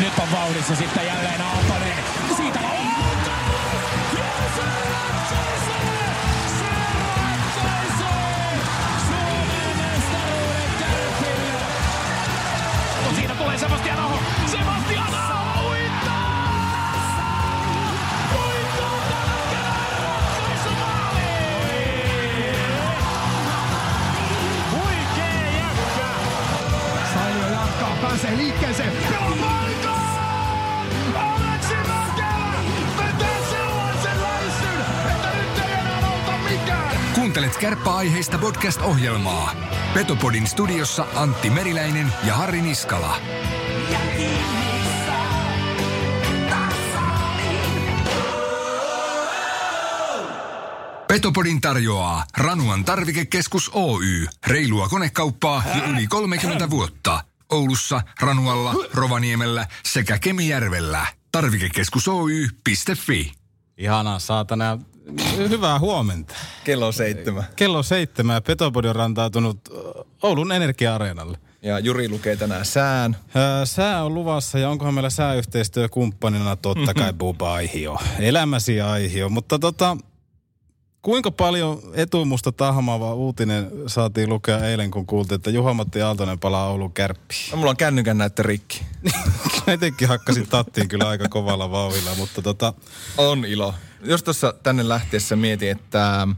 Nyt on vauhdissa sitten jälleen Aaltonen. Siitä Siitä tulee Sebastian Aho. Sebastian Aho pääsee liikkeeseen. Pelaa Kuuntelet kärppäaiheista podcast-ohjelmaa. Petopodin studiossa Antti Meriläinen ja Harri Niskala. Petopodin tarjoaa Ranuan tarvikekeskus Oy. Reilua konekauppaa jo yli 30 vuotta. Oulussa, Ranualla, Rovaniemellä sekä Kemijärvellä. Tarvikekeskus Oy.fi. Ihanaa saatana. Hyvää huomenta. Kello seitsemän. Kello seitsemän Petopodi on rantautunut Oulun Energia-areenalle. Ja Juri lukee tänään sään. Sää on luvassa ja onkohan meillä sääyhteistyökumppanina totta kai Buba Aihio. Elämäsi Aihio, mutta tota, kuinka paljon etumusta tahmaava uutinen saatiin lukea eilen, kun kuultiin, että Juha-Matti Aaltonen palaa Oulun kärppiin. No, mulla on kännykän näyttö rikki. Etenkin hakkasin tattiin kyllä aika kovalla vauhilla, mutta tota, On ilo. Jos tuossa tänne lähtiessä mietin, että,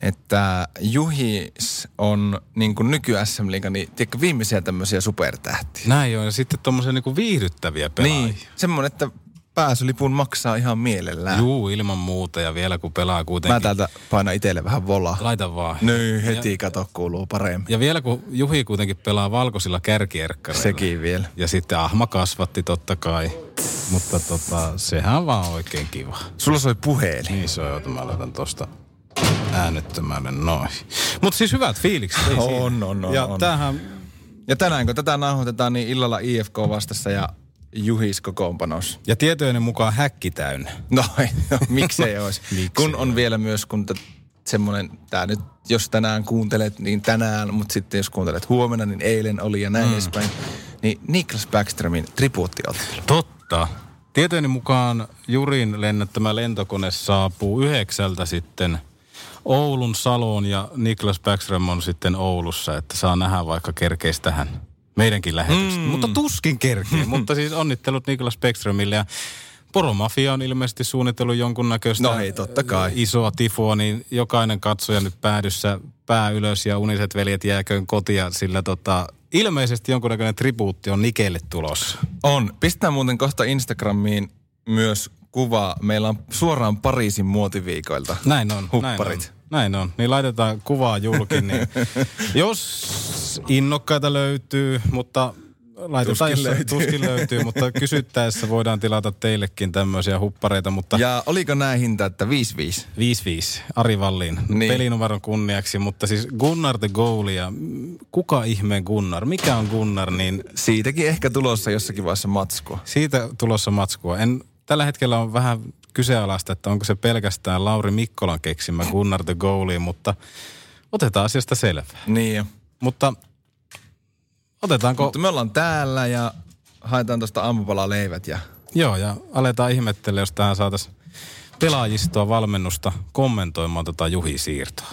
että Juhis on niin kuin nyky SM Liiga, niin tiedätkö, viimeisiä tämmöisiä supertähtiä. näin on. Ja sitten tommosia niinku viihdyttäviä pelaajia. Niin, semmoinen, että pääsylipun maksaa ihan mielellään. Juu, ilman muuta ja vielä kun pelaa kuitenkin. Mä täältä painan itselle vähän volaa. Laita vaan. Nyt heti kato kuuluu paremmin. Ja vielä kun Juhi kuitenkin pelaa valkoisilla kärkierkkareilla. Sekin vielä. Ja sitten Ahma kasvatti totta kai. Mutta tota, sehän on vaan oikein kiva. Sulla soi puhelin. Niin se on, mä laitan tosta äänettömälle noin. Mutta siis hyvät fiilikset. On, on, on, Ja on. tämähän, Ja tänään kun tätä nauhoitetaan, niin illalla IFK vastassa ja Juhis kokoonpanossa. ja tietojeni mukaan häkki täynnä. No, no miksei olisi. Miksei kun on vielä myös, kun t- semmoinen, tää nyt, jos tänään kuuntelet, niin tänään, mutta sitten jos kuuntelet huomenna, niin eilen oli ja näin mm. edespäin. Niin Niklas Backströmin tribuuttiottelu. Totta. Tietojeni mukaan Jurin lennättämä lentokone saapuu yhdeksältä sitten Oulun Saloon ja Niklas Backström on sitten Oulussa, että saa nähdä vaikka kerkeis tähän meidänkin lähetystä. Mm. Mutta tuskin kerkee, mutta siis onnittelut Niklas Backströmille ja Poromafia on ilmeisesti suunnitellut jonkunnäköistä No hei, totta kai. isoa tifoa, niin jokainen katsoja nyt päädyssä pää ylös ja uniset veljet jääköön kotia, sillä tota, ilmeisesti jonkunnäköinen tribuutti on Nikelle tulossa. On. Pistää muuten kohta Instagramiin myös kuva. Meillä on suoraan Pariisin muotiviikoilta. Näin on. Hupparit. Näin on. Näin on. Niin laitetaan kuvaa julkin. Niin jos innokkaita löytyy, mutta laitetaan, Tuskin jos- löytyy. tuskin löytyy, mutta kysyttäessä voidaan tilata teillekin tämmöisiä huppareita, mutta Ja oliko näin hinta, että 5-5? 5-5 Ari Valliin Niin. pelinumeron kunniaksi, mutta siis Gunnar the goal ja kuka ihmeen Gunnar, mikä on Gunnar, niin Siitäkin ehkä tulossa jossakin vaiheessa matskua. siitä tulossa matskua. En, tällä hetkellä on vähän kyseenalaista, että onko se pelkästään Lauri Mikkolan keksimä Gunnar the goalie, mutta otetaan asiasta selvää. Niin. Mutta otetaanko, Mutta me ollaan täällä ja haetaan tuosta aamupalaleivät ja joo, ja aletaan ihmettelemään, jos tähän saataisiin pelaajistoa, valmennusta kommentoimaan tota Juhi siirtoa.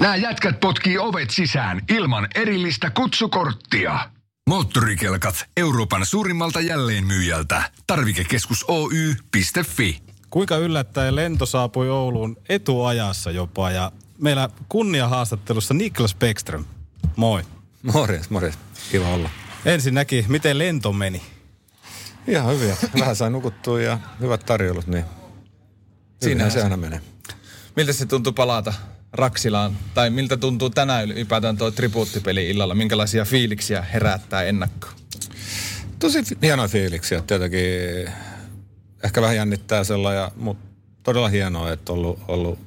Nämä jätkät potkii ovet sisään ilman erillistä kutsukorttia. Moottorikelkat Euroopan suurimmalta jälleenmyyjältä. Tarvikekeskus Oy.fi. Kuinka yllättäen lento saapui Ouluun etuajassa jopa ja meillä kunniahaastattelussa Niklas Beckström. Moi. Morjens, morjens. Kiva olla. Ensinnäkin, miten lento meni? Ihan hyviä. Vähän sai nukuttua ja hyvät tarjoulut, niin siinähän se aina menee. miltä se tuntuu palata Raksilaan? Tai miltä tuntuu tänään ylipäätään tuo tribuuttipeli illalla? Minkälaisia fiiliksiä herättää ennakkoon? Tosi hienoja fiiliksiä. Tietenkin ehkä vähän jännittää sellainen, mutta todella hienoa, että on ollut, ollut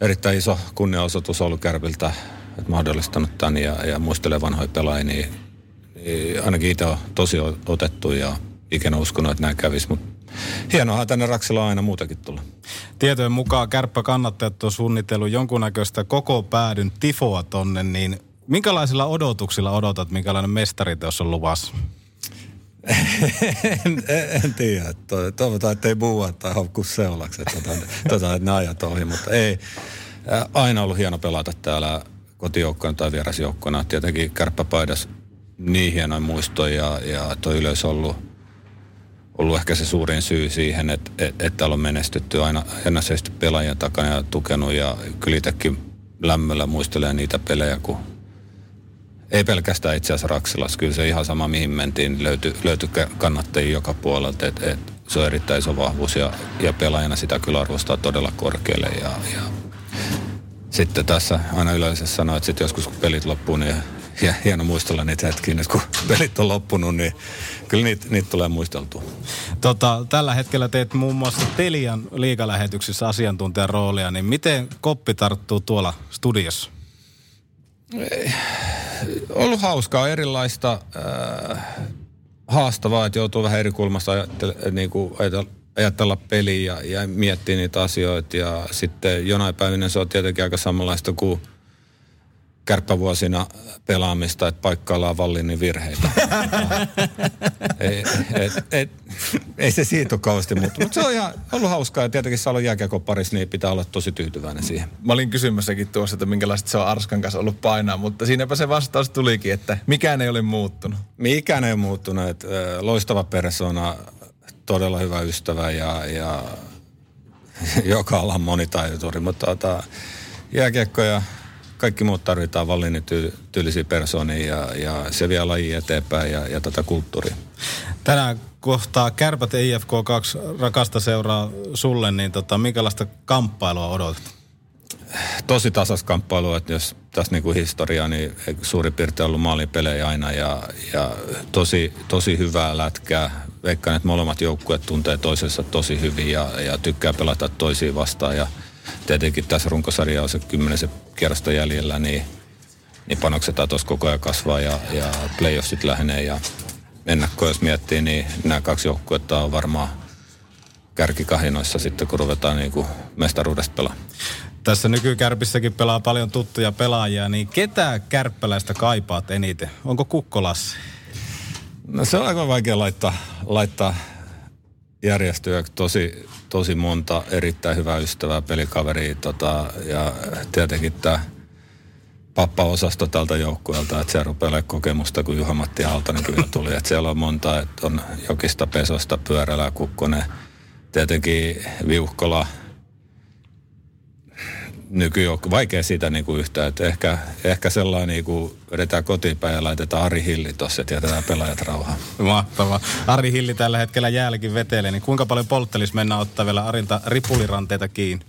erittäin iso kunniaosoitus ollut Kärpiltä, että mahdollistanut tämän ja, ja muistelee vanhoja pelaajia, niin, niin ainakin itse on tosi otettu ja ikinä uskonut, että näin kävisi, mutta hienoahan tänne Raksilaan aina muutakin tulla. Tietojen mukaan kärppä kannattajat on suunnitellut jonkunnäköistä koko päädyn tifoa tonne, niin Minkälaisilla odotuksilla odotat, minkälainen mestariteos on luvassa? en, en, en tiedä. To- Toivotaan, että ei buua tai haukku seulaksi, että, tota, tota, että ne ajat ohi, mutta ei. Aina ollut hieno pelata täällä kotijoukkona tai vierasjoukkona. Tietenkin kärppäpaidas niin hienoja muistoja ja, ja toi yleisö on ollut, ollut ehkä se suurin syy siihen, että, että, täällä on menestytty aina, aina seisty pelaajien takana ja tukenut. Ja kyllä itsekin lämmöllä muistelee niitä pelejä, kun ei pelkästään itse asiassa Raksilassa, kyllä se ihan sama mihin mentiin, löytyi, löytyi kannattajia joka puolelta, että et, se on erittäin iso vahvuus. Ja, ja pelaajana sitä kyllä arvostaa todella korkealle. Ja, ja sitten tässä aina yleensä sanoo, että sitten joskus kun pelit loppuu, niin ja hieno muistella niitä hetkiä, että kun pelit on loppunut, niin kyllä niitä, niitä tulee muisteltua. Tota, tällä hetkellä teet muun muassa Telian liikalähetyksissä asiantuntijan roolia, niin miten koppi tarttuu tuolla studiossa? ollut hauskaa, erilaista, äh, haastavaa, että joutuu vähän eri kulmasta ajattele, niin kuin ajatella, ajatella peliä ja, ja miettiä niitä asioita. Ja sitten jonain päivinä se on tietenkin aika samanlaista kuin kärppävuosina pelaamista, että paikkaillaan Vallinin virheitä. ei, et, et, ei se siitä ole kauheasti muuttunut, mutta se on ihan ollut hauskaa ja tietenkin Salon jääkiekoparissa niin pitää olla tosi tyytyväinen siihen. Mä olin kysymässäkin tuossa, että minkälaista se on Arskan kanssa ollut painaa, mutta siinäpä se vastaus tulikin, että mikään ei ole muuttunut. Mikään ei ole muuttunut. Että, loistava persona, todella hyvä ystävä ja, ja joka alan monitaituri. Mutta tota, jääkiekko ja kaikki muut tarvitaan Vallinin ty- tyylisiä persoonia ja, ja se vie laji eteenpäin ja, ja tätä kulttuuria. Tänään kohtaa Kärpät IFK 2 rakasta seuraa sulle, niin tota, minkälaista kamppailua odotat? Tosi tasas kamppailu, että jos tässä niinku historiaa, niin suurin piirtein ollut maalipelejä aina ja, ja tosi, tosi hyvää lätkää. Veikkaan, että molemmat joukkueet tuntee toisensa tosi hyvin ja, ja tykkää pelata toisiin vastaan ja tietenkin tässä runkosarja on se kymmenisen kierrosta jäljellä, niin, niin panokset tuossa koko ajan kasvaa ja, ja playoffsit lähenee ja ennakko jos miettii, niin nämä kaksi joukkuetta on varmaan kärkikahinoissa sitten, kun ruvetaan niin kuin mestaruudesta pelaamaan. Tässä nykykärpissäkin pelaa paljon tuttuja pelaajia, niin ketä kärppäläistä kaipaat eniten? Onko Kukkolassi? No se on aika vaikea laittaa, laittaa järjestyä. Tosi, tosi monta erittäin hyvää ystävää, pelikaveria tota, ja tietenkin tämä pappa-osasto tältä joukkueelta, että se rupeaa kokemusta, kun Juha-Matti Aaltonen kyllä tuli. Että siellä on monta, että on Jokista, Pesosta, Pyörälä, Kukkonen, tietenkin Viuhkola, nykyjoukko. Vaikea siitä niinku yhtään, että ehkä, ehkä sellainen niinku vedetään kotiinpäin ja laitetaan Ari Hilli tossa, että jätetään pelaajat rauhaan. Mahtavaa. Ari Hilli tällä hetkellä jäälläkin vetelee, niin kuinka paljon polttelis mennä ottaa vielä Arilta ripuliranteita kiinni?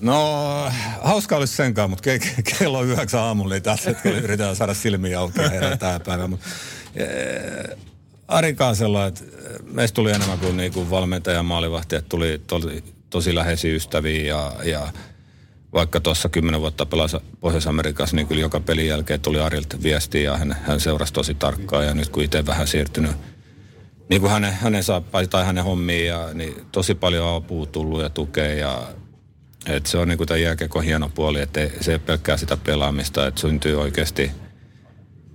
No, hauska olisi senkaan, mutta ke- ke- kello on yhdeksän aamulla, niin tässä hetkellä yritetään saada silmiä auki ja herätään päivä. Mut, ee, Ari Kaasella, että meistä tuli enemmän kuin, niin kuin valmentaja ja maalivahti, että tuli tosi, tosi läheisiä ystäviä ja, ja vaikka tuossa kymmenen vuotta pelasi Pohjois-Amerikassa, niin kyllä joka pelin jälkeen tuli Arilta viestiä ja hän, hän seurasi tosi tarkkaan ja nyt kun itse vähän siirtynyt niin kuin hänen, hänen saa, tai hänen hommiin ja niin tosi paljon apua tullut ja tukea ja et se on niin kuin tämä jääkiekon hieno puoli, että se ei pelkkää sitä pelaamista, että syntyy oikeasti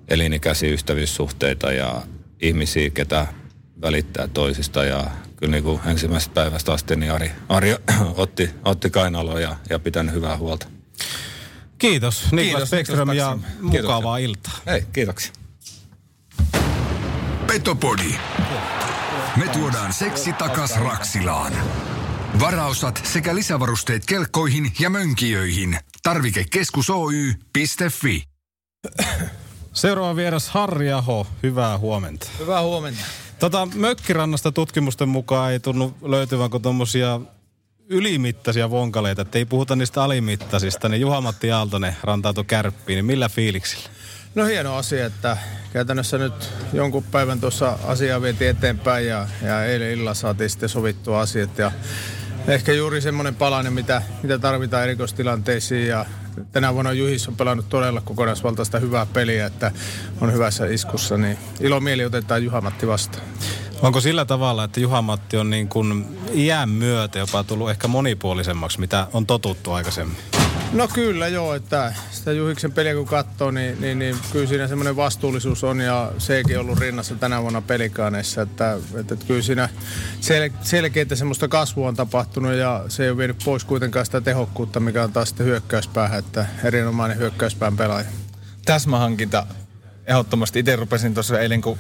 elinikäisiä ystävyyssuhteita ja ihmisiä, ketä välittää toisista ja kyllä niin kuin ensimmäisestä päivästä asti niin Ari, Ari otti, otti kainaloa ja, ja pitänyt hyvää huolta. Kiitos Niklas Kiitos, Bäckström ja mukavaa iltaa. Hei, kiitoksia. Petopodi. Me tuodaan seksi takas Raksilaan. Varaosat sekä lisävarusteet kelkkoihin ja mönkijöihin. Tarvikekeskus Oy.fi. Seuraava vieras Harri Aho, hyvää huomenta. Hyvää huomenta. Tota, Mökkirannasta tutkimusten mukaan ei tunnu löytyvän kuin tuommoisia ylimittaisia vonkaleita, että ei puhuta niistä alimittaisista, niin Juha-Matti Aaltonen rantautui kärppiin, niin millä fiiliksillä? No hieno asia, että käytännössä nyt jonkun päivän tuossa asiaa vietiin eteenpäin ja, ja eilen illalla saatiin sitten sovittua asiat ja ehkä juuri semmoinen palanen, mitä, mitä tarvitaan erikoistilanteisiin ja tänä vuonna Juhis on pelannut todella kokonaisvaltaista hyvää peliä, että on hyvässä iskussa, niin ilo mieli otetaan Juha-Matti vastaan. Onko sillä tavalla, että Juha-Matti on niin kuin iän myötä jopa tullut ehkä monipuolisemmaksi, mitä on totuttu aikaisemmin? No kyllä joo, että sitä Juhiksen peliä kun katsoo, niin, niin, niin kyllä siinä semmoinen vastuullisuus on ja sekin ollut rinnassa tänä vuonna pelikaaneissa, että, että, että kyllä siinä sel, selkeitä semmoista kasvua on tapahtunut ja se ei ole vienyt pois kuitenkaan sitä tehokkuutta, mikä on taas sitten hyökkäyspäähän, että erinomainen hyökkäyspään pelaaja. Täsmähankinta ehdottomasti. Itse rupesin tuossa eilen, kun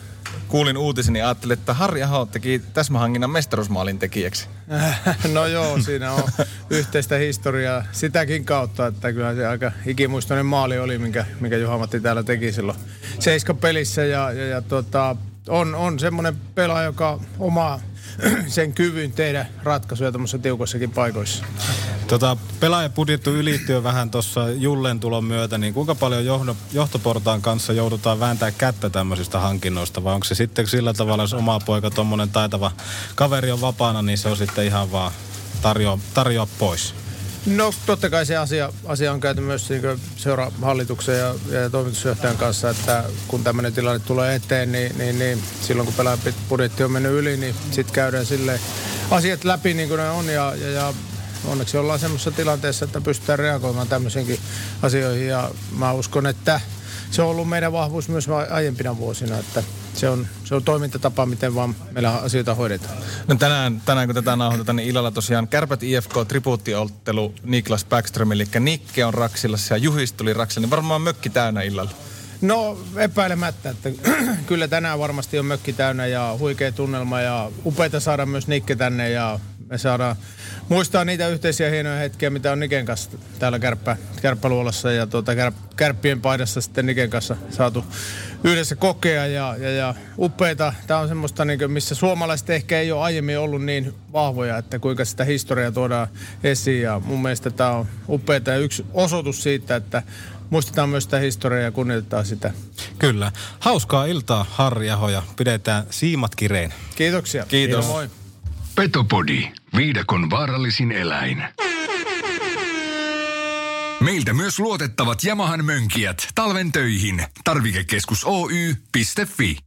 kuulin uutisen, niin ajattelin, että Harri Aho teki täsmähankinnan mestaruusmaalin tekijäksi. No joo, siinä on yhteistä historiaa sitäkin kautta, että kyllä se aika ikimuistoinen maali oli, minkä, minkä Juha-Matti täällä teki silloin seiska pelissä ja, ja, ja tota, on, on semmoinen pelaaja, joka omaa sen kyvyn tehdä ratkaisuja tuommoisissa tiukoissakin paikoissa. Tota, pelaajapudjettu ylittyy vähän tuossa Jullen tulon myötä, niin kuinka paljon johdo, johtoportaan kanssa joudutaan vääntää kättä tämmöisistä hankinnoista, vai onko se sitten sillä tavalla, jos oma poika, tuommoinen taitava kaveri on vapaana, niin se on sitten ihan vaan tarjoa, tarjoa pois? No totta kai se asia, asia on käyty myös niin seurahallituksen ja, ja toimitusjohtajan kanssa, että kun tämmöinen tilanne tulee eteen, niin, niin, niin silloin kun pelaajan budjetti on mennyt yli, niin sitten käydään sille asiat läpi niin kuin ne on ja, ja, ja onneksi ollaan semmoisessa tilanteessa, että pystytään reagoimaan tämmöisiinkin asioihin ja mä uskon, että se on ollut meidän vahvuus myös aiempina vuosina, että se on, se on toimintatapa, miten vaan meillä asioita hoidetaan. No tänään, tänään kun tätä nauhoitetaan, niin illalla tosiaan Kärpät IFK tribuuttiottelu Niklas Backström, eli Nikke on Raksilassa ja Juhis tuli Raksilla, niin varmaan mökki täynnä illalla. No epäilemättä, että kyllä tänään varmasti on mökki täynnä ja huikea tunnelma ja upeita saada myös Nikke tänne ja me saadaan muistaa niitä yhteisiä hienoja hetkiä, mitä on Niken kanssa täällä kärppä, kärppäluolassa ja tuota, kär, kärppien paidassa sitten Niken kanssa saatu yhdessä kokea ja, ja, ja upeita. Tämä on semmoista, niin kuin, missä suomalaiset ehkä ei ole aiemmin ollut niin vahvoja, että kuinka sitä historiaa tuodaan esiin ja mun mielestä tämä on upeita ja yksi osoitus siitä, että muistetaan myös sitä historiaa ja kunnioitetaan sitä. Kyllä. Hauskaa iltaa, Harri Ahoja. Pidetään siimat kirein. Kiitoksia. Kiitos. Kiitos. Moi. Petopodi, viidakon vaarallisin eläin. Meiltä myös luotettavat Yamahan mönkijät talven töihin. Tarvikekeskus Oy.fi.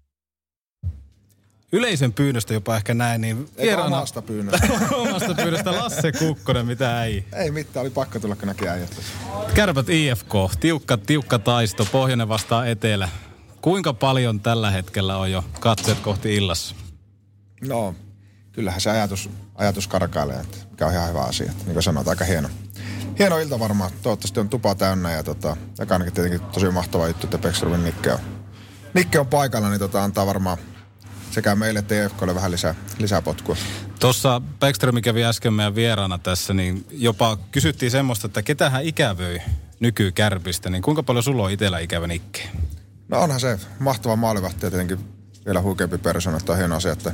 Yleisön pyynnöstä jopa ehkä näin, niin Eikä omasta pyynnöstä. omasta pyynnöstä Lasse Kukkonen, mitä ei. Ei mitään, oli pakko tulla, kun näki äijät. Kärpät IFK, tiukka, tiukka taisto, pohjoinen vastaa etelä. Kuinka paljon tällä hetkellä on jo katseet kohti illassa? No, kyllähän se ajatus, ajatus karkailee, että mikä on ihan hyvä asia. Niin kuin sanoit, aika hieno. Hieno ilta varmaan. Toivottavasti on tupa täynnä ja tota, ja ainakin tietenkin tosi mahtava juttu, että Pekströmin Nikke on, Nikke on paikalla, niin tota, antaa varmaan sekä meille että EFKlle vähän lisää, lisää potkua. Tuossa Beckström kävi äsken meidän vieraana tässä, niin jopa kysyttiin semmoista, että ketähän ikävöi nykykärpistä, niin kuinka paljon sulla on itsellä ikävä Nikke? No onhan se mahtava maalivahti ja tietenkin vielä huikeampi persona, että on hieno asia, että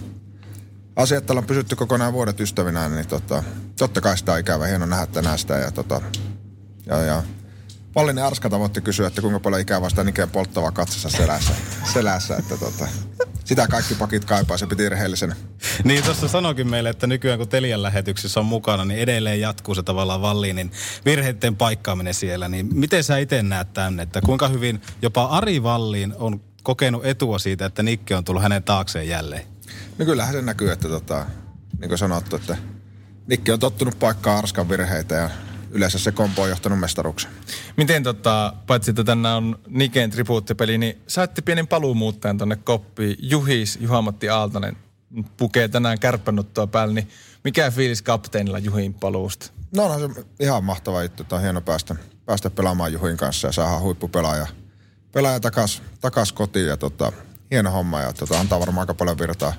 asia, että ollaan pysytty kokonaan vuodet ystävinä, niin tota, totta kai sitä on ikävä, hieno nähdä tänään sitä ja, tota, ja, ja Pallinen Arska tavoitti kysyä, että kuinka paljon ikävää sitä Niken polttavaa katsassa selässä, selässä että tota, sitä kaikki pakit kaipaa, se piti rehellisenä. Niin tuossa sanokin meille, että nykyään kun Telian lähetyksissä on mukana, niin edelleen jatkuu se tavallaan Valliinin virheiden paikkaaminen siellä. Niin miten sä itse näet tänne, että kuinka hyvin jopa Ari Valliin on kokenut etua siitä, että Nikke on tullut hänen taakseen jälleen? No kyllähän se näkyy, että tota, niin kuin sanottu, että Nikki on tottunut paikkaa Arskan virheitä ja yleensä se kompo on johtanut mestarukseen. Miten tota, paitsi että tänään on Niken tribuuttipeli, niin saatte pienen paluumuuttajan tonne koppiin. Juhis, Juhamatti Aaltonen pukee tänään kärppänuttua päälle, niin mikä fiilis kapteenilla Juhin paluusta? No onhan se ihan mahtava juttu, että on hieno päästä, päästä pelaamaan Juhin kanssa ja saadaan huippupelaaja pelaaja takas, takas kotiin ja tota, hieno homma ja tota, antaa varmaan aika paljon virtaa,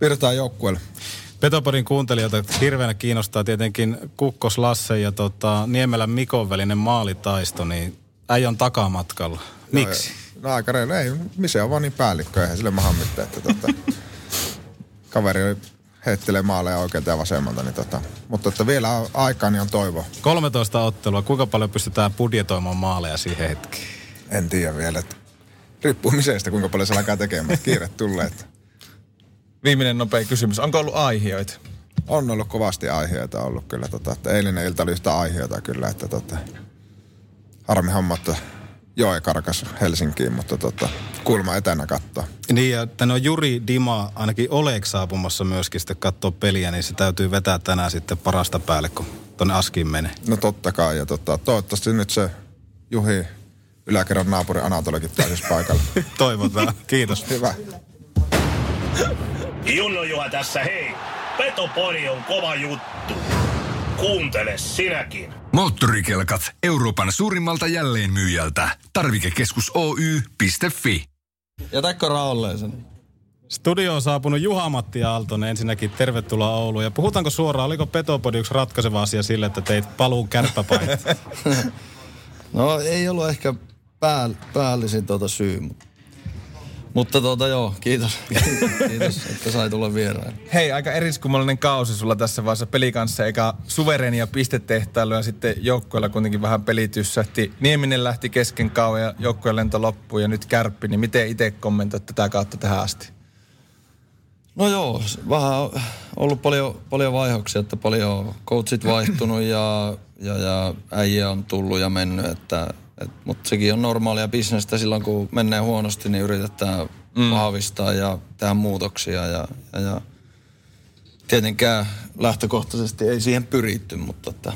virtaa joukkueelle. Petopodin kuuntelijoita hirveänä kiinnostaa tietenkin Kukkos Lasse ja tota, Niemelän Mikon välinen maalitaisto, niin äijä on takamatkalla. Miksi? No, no aika reilu. Ei, missä on vaan niin päällikkö, eihän sille maha mitään. Että, tota, kaveri heittelee maaleja oikealta ja vasemmalta. Niin tota, mutta että vielä aikaa, niin on toivo. 13 ottelua, kuinka paljon pystytään budjetoimaan maaleja siihen hetkeen? En tiedä vielä. Että riippuu misestä, kuinka paljon se alkaa tekemään. Kiire tulee. Että. Viimeinen nopea kysymys. Onko ollut aiheita? On ollut kovasti aiheita ollut kyllä. Tota, että eilinen ilta oli yhtä aiheita kyllä. Että tota, harmi homma, että Joe karkas Helsinkiin, mutta tota, kulma etänä katsoa. Niin ja tänne on Juri Dima ainakin Oleg saapumassa myöskin sitten katsoa peliä, niin se täytyy vetää tänään sitten parasta päälle, kun tonne Askiin menee. No totta kai. Ja tota, toivottavasti nyt se Juhi yläkerran naapuri Anatolikin pääsisi paikalle. Toivotaan. Kiitos. Hyvä. Junno Juha tässä hei. Petopori on kova juttu. Kuuntele sinäkin. Moottorikelkat Euroopan suurimmalta jälleenmyyjältä. Tarvikekeskus Oy.fi. Jätäkö raolleen sen? Studio on saapunut Juha-Matti Aaltonen. Ensinnäkin tervetuloa Ouluun. Ja puhutaanko suoraan, oliko Petopodi yksi ratkaiseva asia sille, että teit paluun kärppäpaikat? No ei ollut ehkä pää, päällisin tuota syy, mutta, mutta tuota joo, kiitos. kiitos, että sai tulla vieraan. Hei, aika eriskummallinen kausi sulla tässä vaiheessa pelikanssa, eikä suverenia pistetehtailu ja sitten joukkueella kuitenkin vähän pelityssähti. Nieminen lähti kesken kauan ja joukkueen lento loppui ja nyt kärppi, niin miten itse kommentoit tätä kautta tähän asti? No joo, vähän on ollut paljon, paljon vaiheuksia, että paljon coachit vaihtunut ja, ja, ja äijä on tullut ja mennyt, että, et, mutta sekin on normaalia bisnestä silloin, kun menee huonosti, niin yritetään mm. vahvistaa ja tehdä muutoksia ja, ja, ja tietenkään lähtökohtaisesti ei siihen pyritty, mutta että,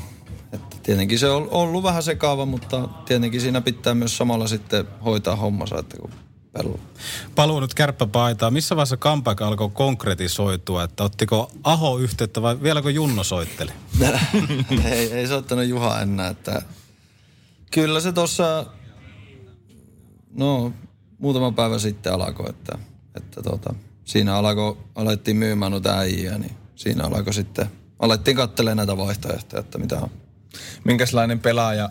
että tietenkin se on ollut vähän sekaava, mutta tietenkin siinä pitää myös samalla sitten hoitaa hommansa, että kun. Paluu nyt kärppäpaitaa. Missä vaiheessa comeback alkoi konkretisoitua? Että ottiko Aho yhteyttä vai vieläkö Junno soitteli? ei, ei soittanut Juha enää, että kyllä se tuossa, no muutama päivä sitten alkoi, että, että tota, siinä alkoi, alettiin myymään noita äijää, niin siinä alkoi sitten, alettiin katselemaan näitä vaihtoehtoja, että mitä on. Minkälainen pelaaja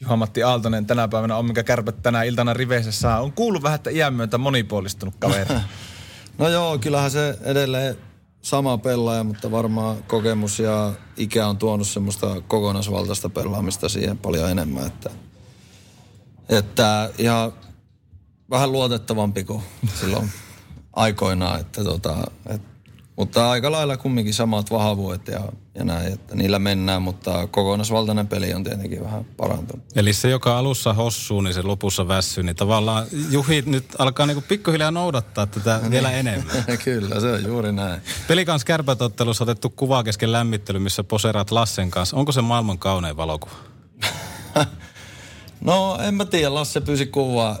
Juha-Matti Aaltonen tänä päivänä on, mikä kärpät tänä iltana riveissä saa. On kuullut vähän, että iän myötä monipuolistunut kaveri. No joo, kyllähän se edelleen sama pelaaja, mutta varmaan kokemus ja ikä on tuonut semmoista kokonaisvaltaista pelaamista siihen paljon enemmän, että, että ihan vähän luotettavampi kuin silloin aikoinaan, että tota, et, mutta aika lailla kumminkin samat vahvuudet ja, ja näin, että niillä mennään, mutta kokonaisvaltainen peli on tietenkin vähän parantunut. Eli se, joka alussa hossuu, niin se lopussa väsyy, niin tavallaan Juhi nyt alkaa niinku pikkuhiljaa noudattaa tätä vielä enemmän. Kyllä, se on juuri näin. Pelikans kärpätottelussa otettu kuva kesken lämmittely, missä poserat Lassen kanssa. Onko se maailman kaunein valokuva? No en mä tiedä, Lasse pyysi kuvaa,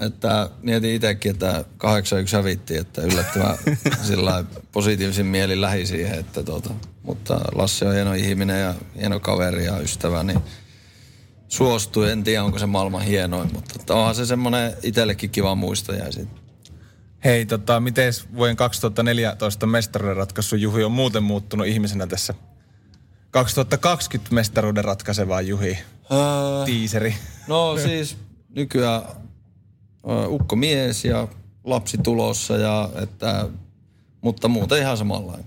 että mietin itsekin, että 8-1 hävittiin, että yllättävän sillä positiivisin mieli lähi siihen, että tota, mutta Lasse on hieno ihminen ja hieno kaveri ja ystävä, niin suostui. En tiedä, onko se maailman hienoin, mutta onhan se semmoinen itsellekin kiva muisto jäi siitä. Hei, tota, miten vuoden 2014 mestaruuden ratkaisu Juhi on muuten muuttunut ihmisenä tässä 2020 mestaruuden ratkaisevaa Juhi? Öö, Tiiseri. No siis nykyään ukko mies ja lapsi tulossa ja että, mutta muuten ihan samanlainen.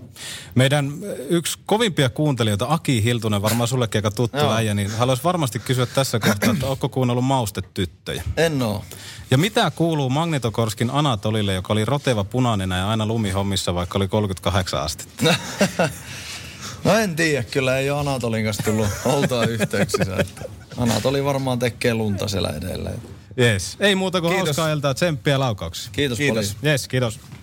Meidän yksi kovimpia kuuntelijoita, Aki Hiltunen, varmaan sullekin aika tuttu äijä, niin haluaisi varmasti kysyä tässä kohtaa, että onko kuunnellut maustetyttöjä? En oo. Ja mitä kuuluu Magnitokorskin Anatolille, joka oli roteva punainen ja aina lumihommissa, vaikka oli 38 astetta? No en tiedä, kyllä ei ole Anatolin kanssa tullut oltua yhteyksissä. Anatoli varmaan tekee lunta siellä edelleen. Yes. Ei muuta kuin Kiitos. hauskaa iltaa, tsemppiä laukauksissa. Kiitos, Kiitos. Yes, kiitos.